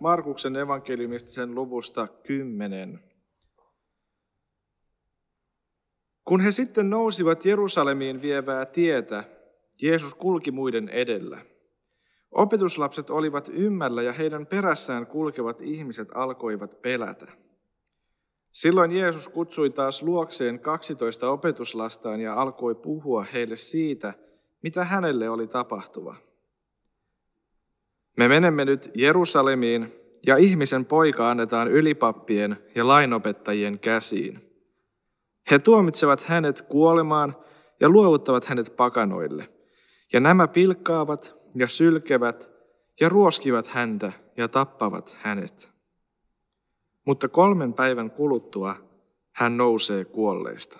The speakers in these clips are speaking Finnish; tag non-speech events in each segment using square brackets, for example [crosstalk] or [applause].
Markuksen evankeliumista sen luvusta 10. Kun he sitten nousivat Jerusalemiin vievää tietä, Jeesus kulki muiden edellä. Opetuslapset olivat ymmällä ja heidän perässään kulkevat ihmiset alkoivat pelätä. Silloin Jeesus kutsui taas luokseen 12 opetuslastaan ja alkoi puhua heille siitä, mitä hänelle oli tapahtuva. Me menemme nyt Jerusalemiin ja ihmisen poika annetaan ylipappien ja lainopettajien käsiin. He tuomitsevat hänet kuolemaan ja luovuttavat hänet pakanoille. Ja nämä pilkkaavat ja sylkevät ja ruoskivat häntä ja tappavat hänet. Mutta kolmen päivän kuluttua hän nousee kuolleista.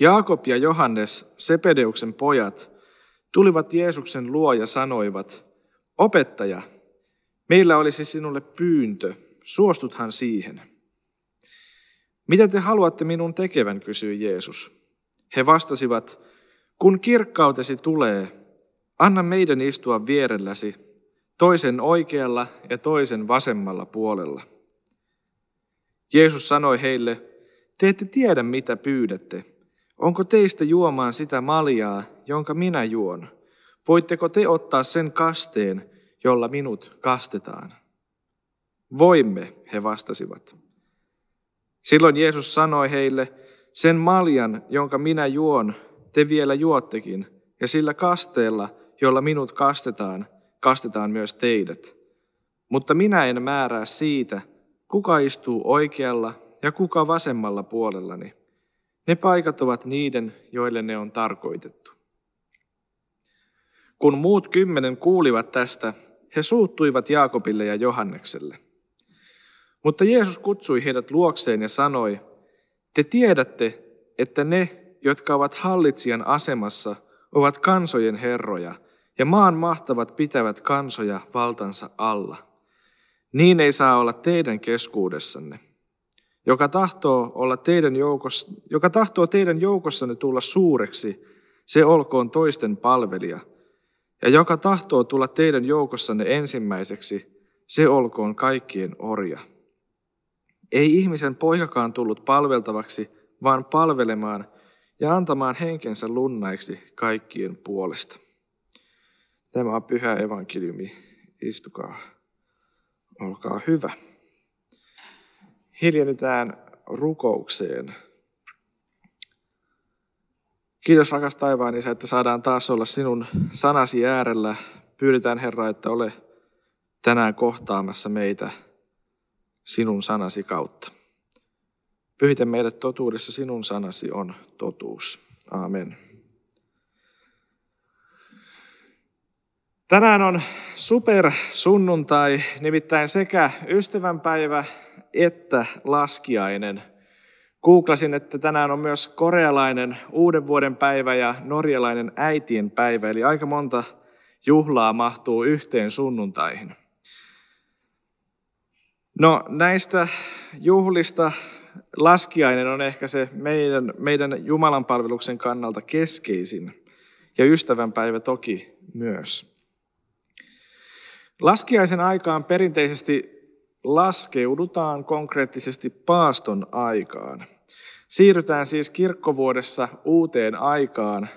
Jaakob ja Johannes, Sepedeuksen pojat, tulivat Jeesuksen luo ja sanoivat, Opettaja, meillä olisi sinulle pyyntö, suostuthan siihen. Mitä te haluatte minun tekevän, kysyi Jeesus. He vastasivat, kun kirkkautesi tulee, anna meidän istua vierelläsi, toisen oikealla ja toisen vasemmalla puolella. Jeesus sanoi heille, te ette tiedä mitä pyydätte. Onko teistä juomaan sitä maljaa, jonka minä juon? Voitteko te ottaa sen kasteen, jolla minut kastetaan? Voimme, he vastasivat. Silloin Jeesus sanoi heille, sen maljan, jonka minä juon, te vielä juottekin, ja sillä kasteella, jolla minut kastetaan, kastetaan myös teidät. Mutta minä en määrää siitä, kuka istuu oikealla ja kuka vasemmalla puolellani. Ne paikat ovat niiden, joille ne on tarkoitettu. Kun muut kymmenen kuulivat tästä, he suuttuivat Jaakobille ja Johannekselle. Mutta Jeesus kutsui heidät luokseen ja sanoi, te tiedätte, että ne, jotka ovat hallitsijan asemassa, ovat kansojen herroja, ja maan mahtavat pitävät kansoja valtansa alla. Niin ei saa olla teidän keskuudessanne. Joka tahtoo, olla teidän joukossa, joka tahtoo teidän joukossanne tulla suureksi, se olkoon toisten palvelija. Ja joka tahtoo tulla teidän joukossanne ensimmäiseksi, se olkoon kaikkien orja. Ei ihmisen poikakaan tullut palveltavaksi, vaan palvelemaan ja antamaan henkensä lunnaiksi kaikkien puolesta. Tämä on pyhä evankeliumi. Istukaa. Olkaa hyvä. Hiljennytään rukoukseen. Kiitos rakas taivaan Isä, että saadaan taas olla sinun sanasi äärellä. Pyydetään Herra, että ole tänään kohtaamassa meitä sinun sanasi kautta. Pyhitä meidät totuudessa, sinun sanasi on totuus. Amen. Tänään on super sunnuntai, nimittäin sekä ystävänpäivä että laskiainen. Googlasin, että tänään on myös korealainen uuden vuoden päivä ja norjalainen äitien päivä, eli aika monta juhlaa mahtuu yhteen sunnuntaihin. No näistä juhlista laskiainen on ehkä se meidän, meidän Jumalan palveluksen kannalta keskeisin ja ystävänpäivä toki myös. Laskiaisen aikaan perinteisesti laskeudutaan konkreettisesti paaston aikaan. Siirrytään siis kirkkovuodessa uuteen aikaan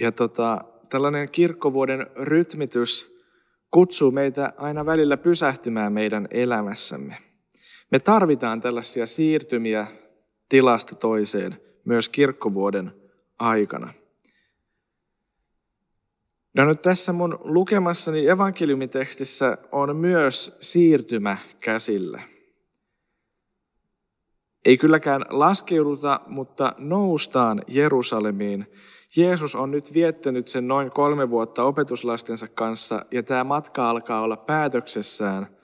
ja tota, tällainen kirkkovuoden rytmitys kutsuu meitä aina välillä pysähtymään meidän elämässämme. Me tarvitaan tällaisia siirtymiä tilasta toiseen myös kirkkovuoden aikana. No nyt tässä mun lukemassani evankeliumitekstissä on myös siirtymä käsillä. Ei kylläkään laskeuduta, mutta noustaan Jerusalemiin. Jeesus on nyt viettänyt sen noin kolme vuotta opetuslastensa kanssa ja tämä matka alkaa olla päätöksessään –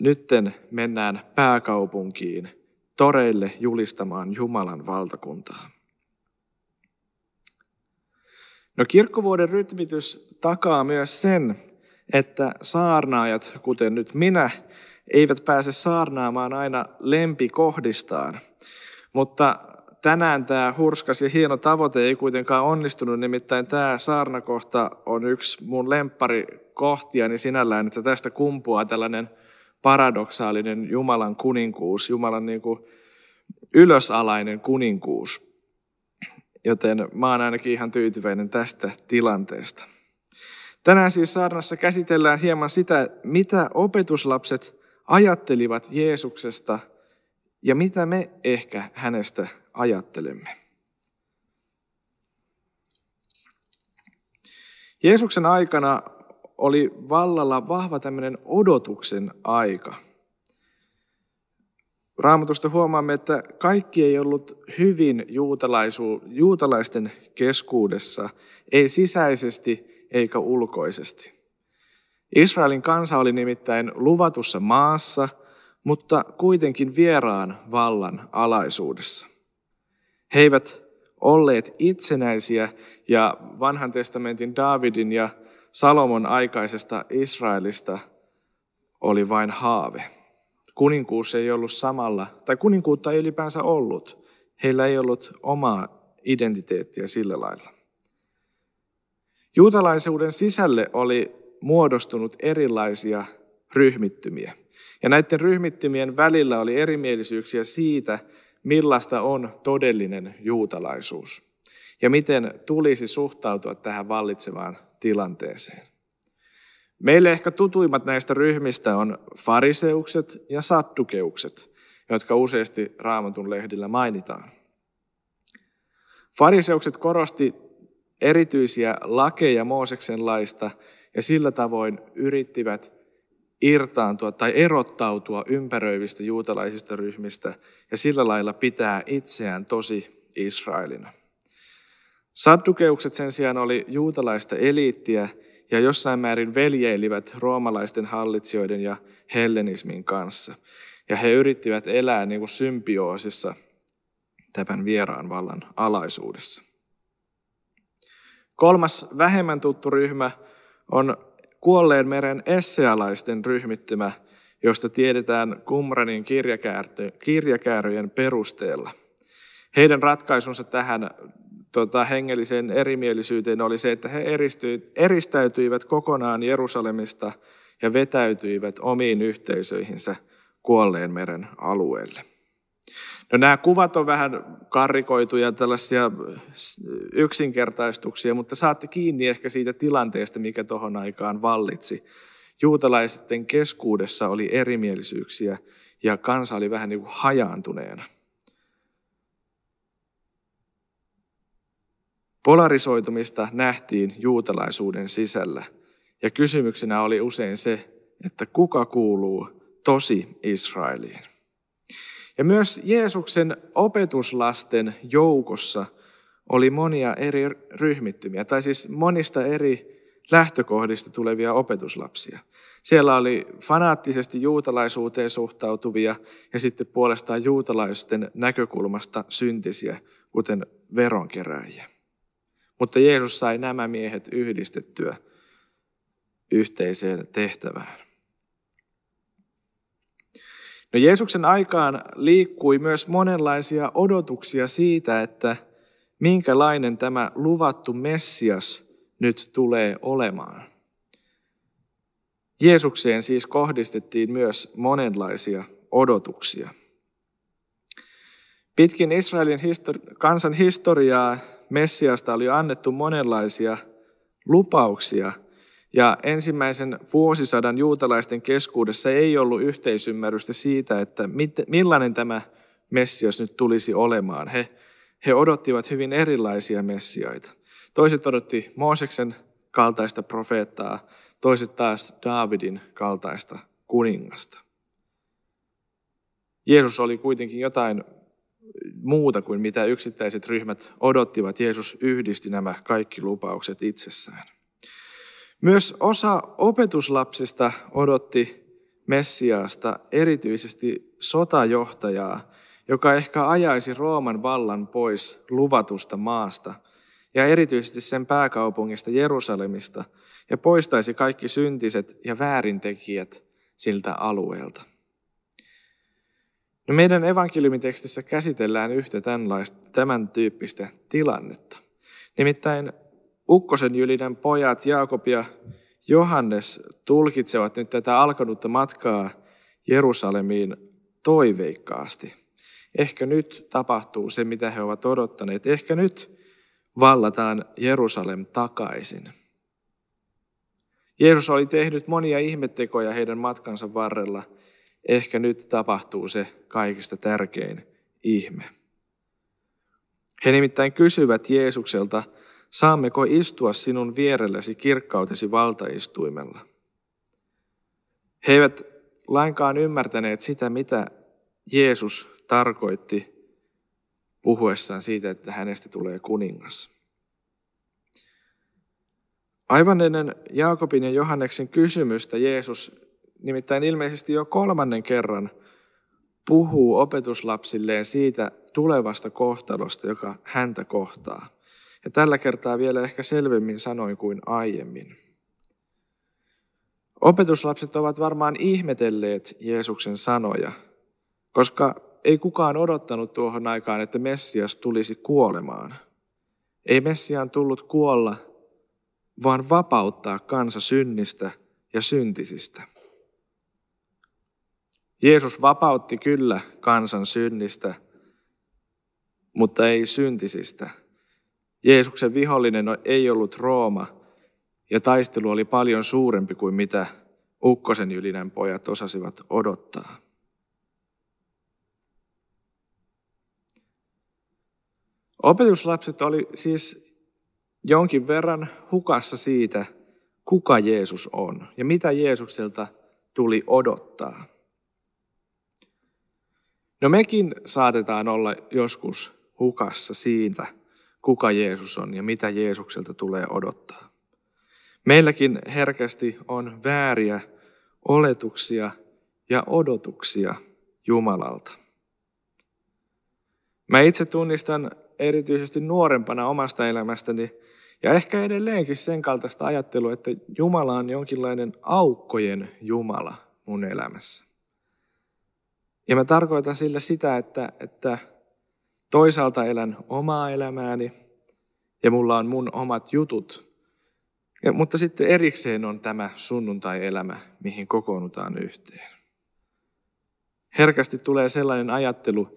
Nytten mennään pääkaupunkiin, toreille julistamaan Jumalan valtakuntaa. No kirkkovuoden rytmitys takaa myös sen, että saarnaajat, kuten nyt minä, eivät pääse saarnaamaan aina lempikohdistaan. Mutta tänään tämä hurskas ja hieno tavoite ei kuitenkaan onnistunut, nimittäin tämä saarnakohta on yksi mun lempparikohtiani sinällään, että tästä kumpuaa tällainen paradoksaalinen Jumalan kuninkuus, Jumalan niin kuin ylösalainen kuninkuus. Joten mä oon ainakin ihan tyytyväinen tästä tilanteesta. Tänään siis saarnassa käsitellään hieman sitä, mitä opetuslapset ajattelivat Jeesuksesta ja mitä me ehkä hänestä ajattelemme. Jeesuksen aikana oli vallalla vahva tämmöinen odotuksen aika. Raamatusta huomaamme, että kaikki ei ollut hyvin juutalaisten keskuudessa, ei sisäisesti eikä ulkoisesti. Israelin kansa oli nimittäin luvatussa maassa, mutta kuitenkin vieraan vallan alaisuudessa. He eivät olleet itsenäisiä ja vanhan testamentin Davidin ja Salomon aikaisesta Israelista oli vain haave. Kuninkuus ei ollut samalla, tai kuninkuutta ei ylipäänsä ollut. Heillä ei ollut omaa identiteettiä sillä lailla. Juutalaisuuden sisälle oli muodostunut erilaisia ryhmittymiä. Ja näiden ryhmittymien välillä oli erimielisyyksiä siitä, millaista on todellinen juutalaisuus ja miten tulisi suhtautua tähän vallitsevaan tilanteeseen. Meille ehkä tutuimmat näistä ryhmistä on fariseukset ja sattukeukset, jotka useasti raamatun lehdillä mainitaan. Fariseukset korosti erityisiä lakeja Mooseksen laista ja sillä tavoin yrittivät irtaantua tai erottautua ympäröivistä juutalaisista ryhmistä ja sillä lailla pitää itseään tosi Israelina. Saddukeukset sen sijaan oli juutalaista eliittiä ja jossain määrin veljeilivät roomalaisten hallitsijoiden ja hellenismin kanssa. Ja he yrittivät elää niin kuin symbioosissa tämän vieraan vallan alaisuudessa. Kolmas vähemmän tuttu ryhmä on kuolleen meren essealaisten ryhmittymä, josta tiedetään Qumranin kirjakääröjen perusteella. Heidän ratkaisunsa tähän tota, hengelliseen erimielisyyteen oli se, että he eristäytyivät kokonaan Jerusalemista ja vetäytyivät omiin yhteisöihinsä kuolleen meren alueelle. No, nämä kuvat on vähän karrikoituja, tällaisia yksinkertaistuksia, mutta saatte kiinni ehkä siitä tilanteesta, mikä tuohon aikaan vallitsi. Juutalaisten keskuudessa oli erimielisyyksiä ja kansa oli vähän niin kuin hajaantuneena. Polarisoitumista nähtiin juutalaisuuden sisällä ja kysymyksenä oli usein se, että kuka kuuluu tosi Israeliin. Ja myös Jeesuksen opetuslasten joukossa oli monia eri ryhmittymiä, tai siis monista eri lähtökohdista tulevia opetuslapsia. Siellä oli fanaattisesti juutalaisuuteen suhtautuvia ja sitten puolestaan juutalaisten näkökulmasta syntisiä, kuten veronkeräjiä. Mutta Jeesus sai nämä miehet yhdistettyä yhteiseen tehtävään. No Jeesuksen aikaan liikkui myös monenlaisia odotuksia siitä, että minkälainen tämä luvattu Messias nyt tulee olemaan. Jeesukseen siis kohdistettiin myös monenlaisia odotuksia. Pitkin Israelin histori- kansan historiaa Messiasta oli annettu monenlaisia lupauksia – ja ensimmäisen vuosisadan juutalaisten keskuudessa ei ollut yhteisymmärrystä siitä, että millainen tämä Messias nyt tulisi olemaan. He, he odottivat hyvin erilaisia Messioita. Toiset odotti Mooseksen kaltaista profeettaa, toiset taas Daavidin kaltaista kuningasta. Jeesus oli kuitenkin jotain muuta kuin mitä yksittäiset ryhmät odottivat. Jeesus yhdisti nämä kaikki lupaukset itsessään. Myös osa opetuslapsista odotti Messiaasta erityisesti sotajohtajaa, joka ehkä ajaisi Rooman vallan pois luvatusta maasta ja erityisesti sen pääkaupungista Jerusalemista ja poistaisi kaikki syntiset ja väärintekijät siltä alueelta. No meidän evankeliumitekstissä käsitellään yhtä tämän tyyppistä tilannetta. Nimittäin Ukkosen Jylinen pojat Jaakob ja Johannes tulkitsevat nyt tätä alkanutta matkaa Jerusalemiin toiveikkaasti. Ehkä nyt tapahtuu se, mitä he ovat odottaneet. Ehkä nyt vallataan Jerusalem takaisin. Jeesus oli tehnyt monia ihmettekoja heidän matkansa varrella. Ehkä nyt tapahtuu se kaikista tärkein ihme. He nimittäin kysyvät Jeesukselta, saammeko istua sinun vierellesi kirkkautesi valtaistuimella? He eivät lainkaan ymmärtäneet sitä, mitä Jeesus tarkoitti puhuessaan siitä, että hänestä tulee kuningas. Aivan ennen Jaakobin ja Johanneksen kysymystä Jeesus nimittäin ilmeisesti jo kolmannen kerran puhuu opetuslapsilleen siitä tulevasta kohtalosta, joka häntä kohtaa. Ja tällä kertaa vielä ehkä selvemmin sanoin kuin aiemmin. Opetuslapset ovat varmaan ihmetelleet Jeesuksen sanoja, koska ei kukaan odottanut tuohon aikaan, että Messias tulisi kuolemaan. Ei Messiaan tullut kuolla, vaan vapauttaa kansa synnistä ja syntisistä. Jeesus vapautti kyllä kansan synnistä, mutta ei syntisistä. Jeesuksen vihollinen ei ollut Rooma, ja taistelu oli paljon suurempi kuin mitä Ukkosen ylinen pojat osasivat odottaa. Opetuslapset oli siis jonkin verran hukassa siitä, kuka Jeesus on ja mitä Jeesukselta tuli odottaa. No mekin saatetaan olla joskus hukassa siitä, kuka Jeesus on ja mitä Jeesukselta tulee odottaa. Meilläkin herkästi on vääriä oletuksia ja odotuksia Jumalalta. Mä itse tunnistan erityisesti nuorempana omasta elämästäni ja ehkä edelleenkin sen kaltaista ajattelua, että Jumala on jonkinlainen aukkojen Jumala mun elämässä. Ja mä tarkoitan sillä sitä, että, että toisaalta elän omaa elämääni ja mulla on mun omat jutut. Ja, mutta sitten erikseen on tämä sunnuntai-elämä, mihin kokoonnutaan yhteen. Herkästi tulee sellainen ajattelu,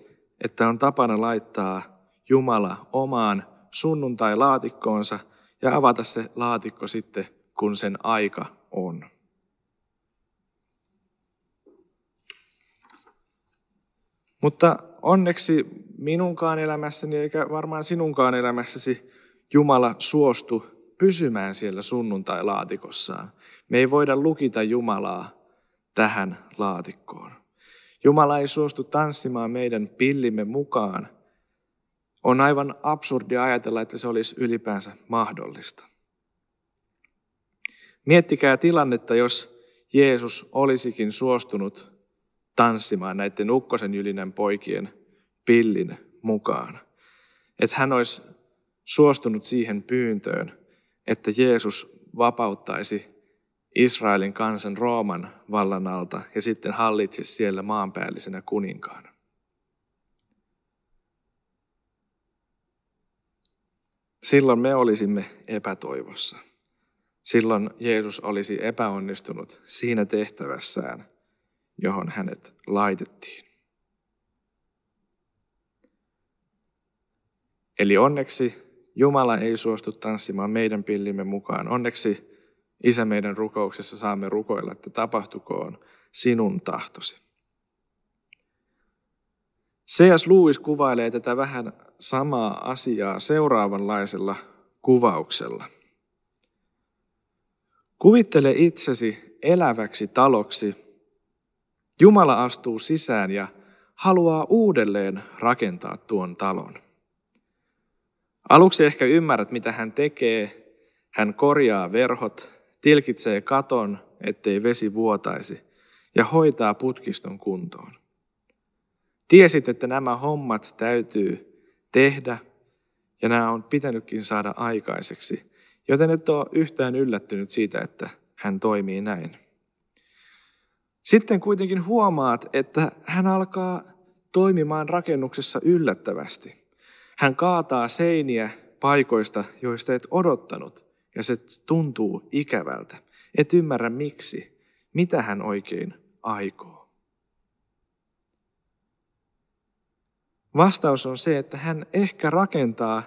että on tapana laittaa Jumala omaan sunnuntai-laatikkoonsa ja avata se laatikko sitten, kun sen aika on. Mutta onneksi minunkaan elämässäni eikä varmaan sinunkaan elämässäsi Jumala suostu pysymään siellä sunnuntai-laatikossaan. Me ei voida lukita Jumalaa tähän laatikkoon. Jumala ei suostu tanssimaan meidän pillimme mukaan. On aivan absurdi ajatella, että se olisi ylipäänsä mahdollista. Miettikää tilannetta, jos Jeesus olisikin suostunut tanssimaan näiden ukkosen ylinen poikien pillin mukaan. Että hän olisi suostunut siihen pyyntöön, että Jeesus vapauttaisi Israelin kansan Rooman vallan alta ja sitten hallitsisi siellä maanpäällisenä kuninkaana. Silloin me olisimme epätoivossa. Silloin Jeesus olisi epäonnistunut siinä tehtävässään, johon hänet laitettiin. Eli onneksi Jumala ei suostu tanssimaan meidän pillimme mukaan. Onneksi Isä meidän rukouksessa saamme rukoilla, että tapahtukoon sinun tahtosi. C.S. Lewis kuvailee tätä vähän samaa asiaa seuraavanlaisella kuvauksella. Kuvittele itsesi eläväksi taloksi. Jumala astuu sisään ja haluaa uudelleen rakentaa tuon talon. Aluksi ehkä ymmärrät, mitä hän tekee. Hän korjaa verhot, tilkitsee katon, ettei vesi vuotaisi, ja hoitaa putkiston kuntoon. Tiesit, että nämä hommat täytyy tehdä, ja nämä on pitänytkin saada aikaiseksi, joten et ole yhtään yllättynyt siitä, että hän toimii näin. Sitten kuitenkin huomaat, että hän alkaa toimimaan rakennuksessa yllättävästi. Hän kaataa seiniä paikoista, joista et odottanut, ja se tuntuu ikävältä. Et ymmärrä miksi, mitä hän oikein aikoo. Vastaus on se, että hän ehkä rakentaa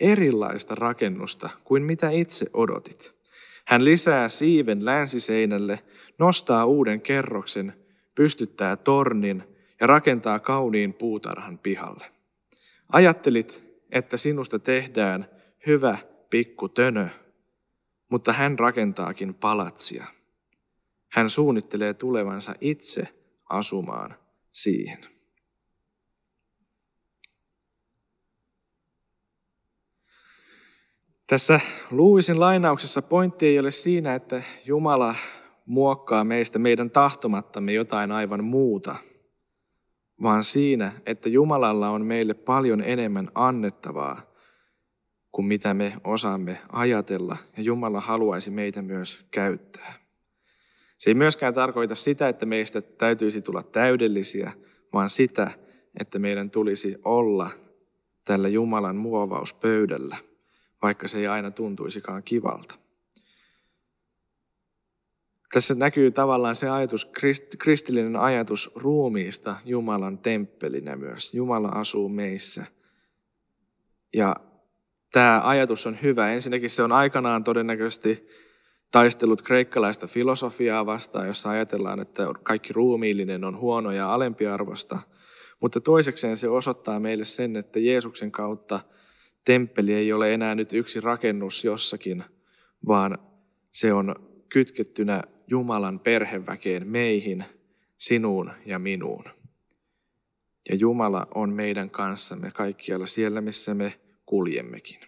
erilaista rakennusta kuin mitä itse odotit. Hän lisää siiven länsiseinälle, nostaa uuden kerroksen, pystyttää tornin ja rakentaa kauniin puutarhan pihalle. Ajattelit, että sinusta tehdään hyvä pikku tönö, mutta hän rakentaakin palatsia. Hän suunnittelee tulevansa itse asumaan siihen. Tässä Luisin lainauksessa pointti ei ole siinä, että Jumala muokkaa meistä meidän tahtomattamme jotain aivan muuta, vaan siinä, että Jumalalla on meille paljon enemmän annettavaa kuin mitä me osaamme ajatella, ja Jumala haluaisi meitä myös käyttää. Se ei myöskään tarkoita sitä, että meistä täytyisi tulla täydellisiä, vaan sitä, että meidän tulisi olla tällä Jumalan muovauspöydällä, vaikka se ei aina tuntuisikaan kivalta. Tässä näkyy tavallaan se ajatus, kristillinen ajatus ruumiista Jumalan temppelinä myös. Jumala asuu meissä. Ja tämä ajatus on hyvä. Ensinnäkin se on aikanaan todennäköisesti taistellut kreikkalaista filosofiaa vastaan, jossa ajatellaan, että kaikki ruumiillinen on huono ja alempiarvosta. Mutta toisekseen se osoittaa meille sen, että Jeesuksen kautta temppeli ei ole enää nyt yksi rakennus jossakin, vaan se on kytkettynä Jumalan perheväkeen meihin, sinuun ja minuun. Ja Jumala on meidän kanssamme kaikkialla siellä, missä me kuljemmekin.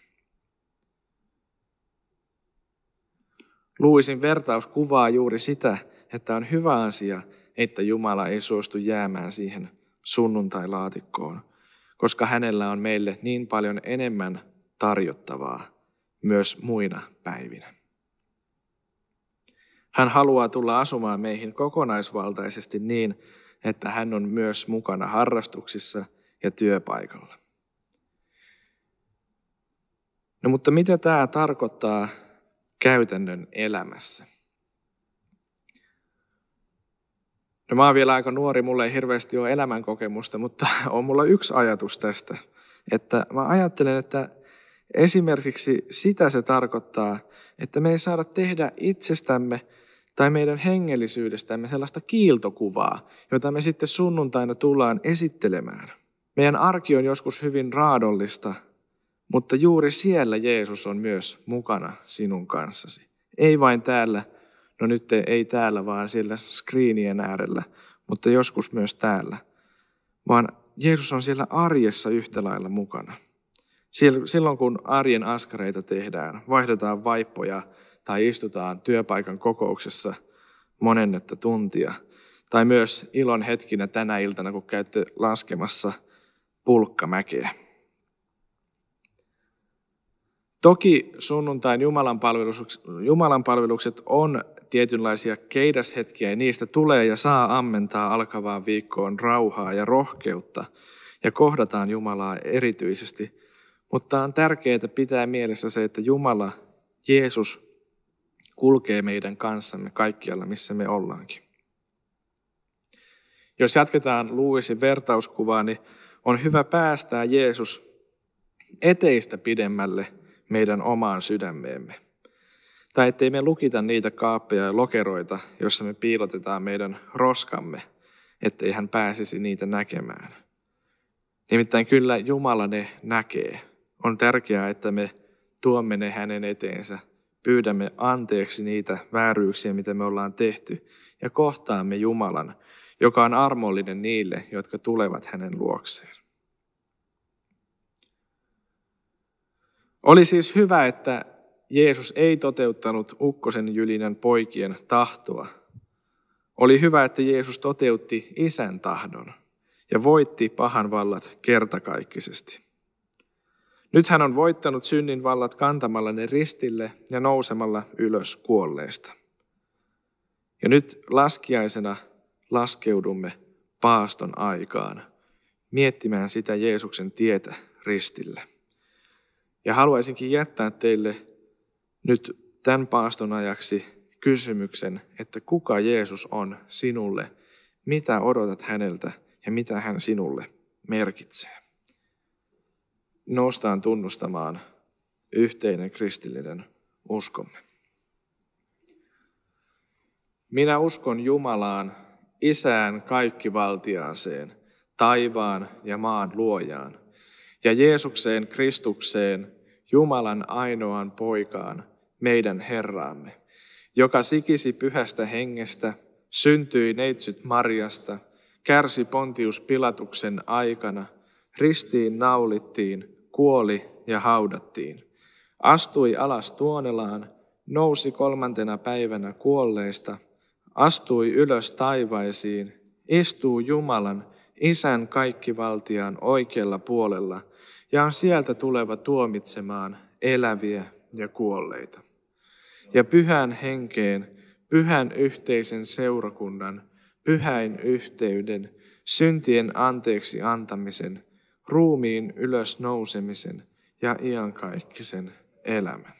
Luisin vertaus kuvaa juuri sitä, että on hyvä asia, että Jumala ei suostu jäämään siihen sunnuntai-laatikkoon, koska hänellä on meille niin paljon enemmän tarjottavaa myös muina päivinä. Hän haluaa tulla asumaan meihin kokonaisvaltaisesti niin, että hän on myös mukana harrastuksissa ja työpaikalla. No mutta mitä tämä tarkoittaa käytännön elämässä? No mä oon vielä aika nuori, mulla ei hirveästi ole elämänkokemusta, mutta [laughs] on mulla yksi ajatus tästä. Että mä ajattelen, että esimerkiksi sitä se tarkoittaa, että me ei saada tehdä itsestämme tai meidän hengellisyydestämme sellaista kiiltokuvaa, jota me sitten sunnuntaina tullaan esittelemään. Meidän arki on joskus hyvin raadollista, mutta juuri siellä Jeesus on myös mukana sinun kanssasi. Ei vain täällä, no nyt ei täällä, vaan siellä screenien äärellä, mutta joskus myös täällä. Vaan Jeesus on siellä arjessa yhtä lailla mukana. Silloin kun arjen askareita tehdään, vaihdetaan vaippoja, tai istutaan työpaikan kokouksessa monennetta tuntia. Tai myös ilon hetkinä tänä iltana, kun käytte laskemassa pulkkamäkeä. Toki sunnuntain Jumalan, palvelukset, Jumalan palvelukset on tietynlaisia keidashetkiä ja niistä tulee ja saa ammentaa alkavaan viikkoon rauhaa ja rohkeutta ja kohdataan Jumalaa erityisesti. Mutta on tärkeää pitää mielessä se, että Jumala, Jeesus kulkee meidän kanssamme kaikkialla, missä me ollaankin. Jos jatketaan Luisin vertauskuvaa, niin on hyvä päästää Jeesus eteistä pidemmälle meidän omaan sydämeemme. Tai ettei me lukita niitä kaappeja ja lokeroita, joissa me piilotetaan meidän roskamme, ettei hän pääsisi niitä näkemään. Nimittäin kyllä Jumala ne näkee. On tärkeää, että me tuomme ne hänen eteensä pyydämme anteeksi niitä vääryyksiä, mitä me ollaan tehty, ja kohtaamme Jumalan, joka on armollinen niille, jotka tulevat hänen luokseen. Oli siis hyvä, että Jeesus ei toteuttanut ukkosen jylinän poikien tahtoa. Oli hyvä, että Jeesus toteutti isän tahdon ja voitti pahan vallat kertakaikkisesti. Nyt hän on voittanut synnin vallat kantamalla ne ristille ja nousemalla ylös kuolleesta. Ja nyt laskiaisena laskeudumme paaston aikaan, miettimään sitä Jeesuksen tietä ristille. Ja haluaisinkin jättää teille nyt tämän paaston ajaksi kysymyksen, että kuka Jeesus on sinulle, mitä odotat häneltä ja mitä hän sinulle merkitsee. Noustaan tunnustamaan yhteinen kristillinen uskomme. Minä uskon Jumalaan, Isään kaikkivaltiaaseen, taivaan ja maan luojaan, ja Jeesukseen Kristukseen, Jumalan ainoan poikaan, meidän Herraamme, joka sikisi pyhästä hengestä, syntyi neitsyt Marjasta, kärsi Pontius Pilatuksen aikana, ristiin naulittiin, kuoli ja haudattiin, astui alas tuonelaan, nousi kolmantena päivänä kuolleista, astui ylös taivaisiin, istuu Jumalan, Isän kaikkivaltiaan oikealla puolella ja on sieltä tuleva tuomitsemaan eläviä ja kuolleita. Ja pyhän henkeen, pyhän yhteisen seurakunnan, pyhäin yhteyden, syntien anteeksi antamisen, ruumiin ylös nousemisen ja iankaikkisen elämän.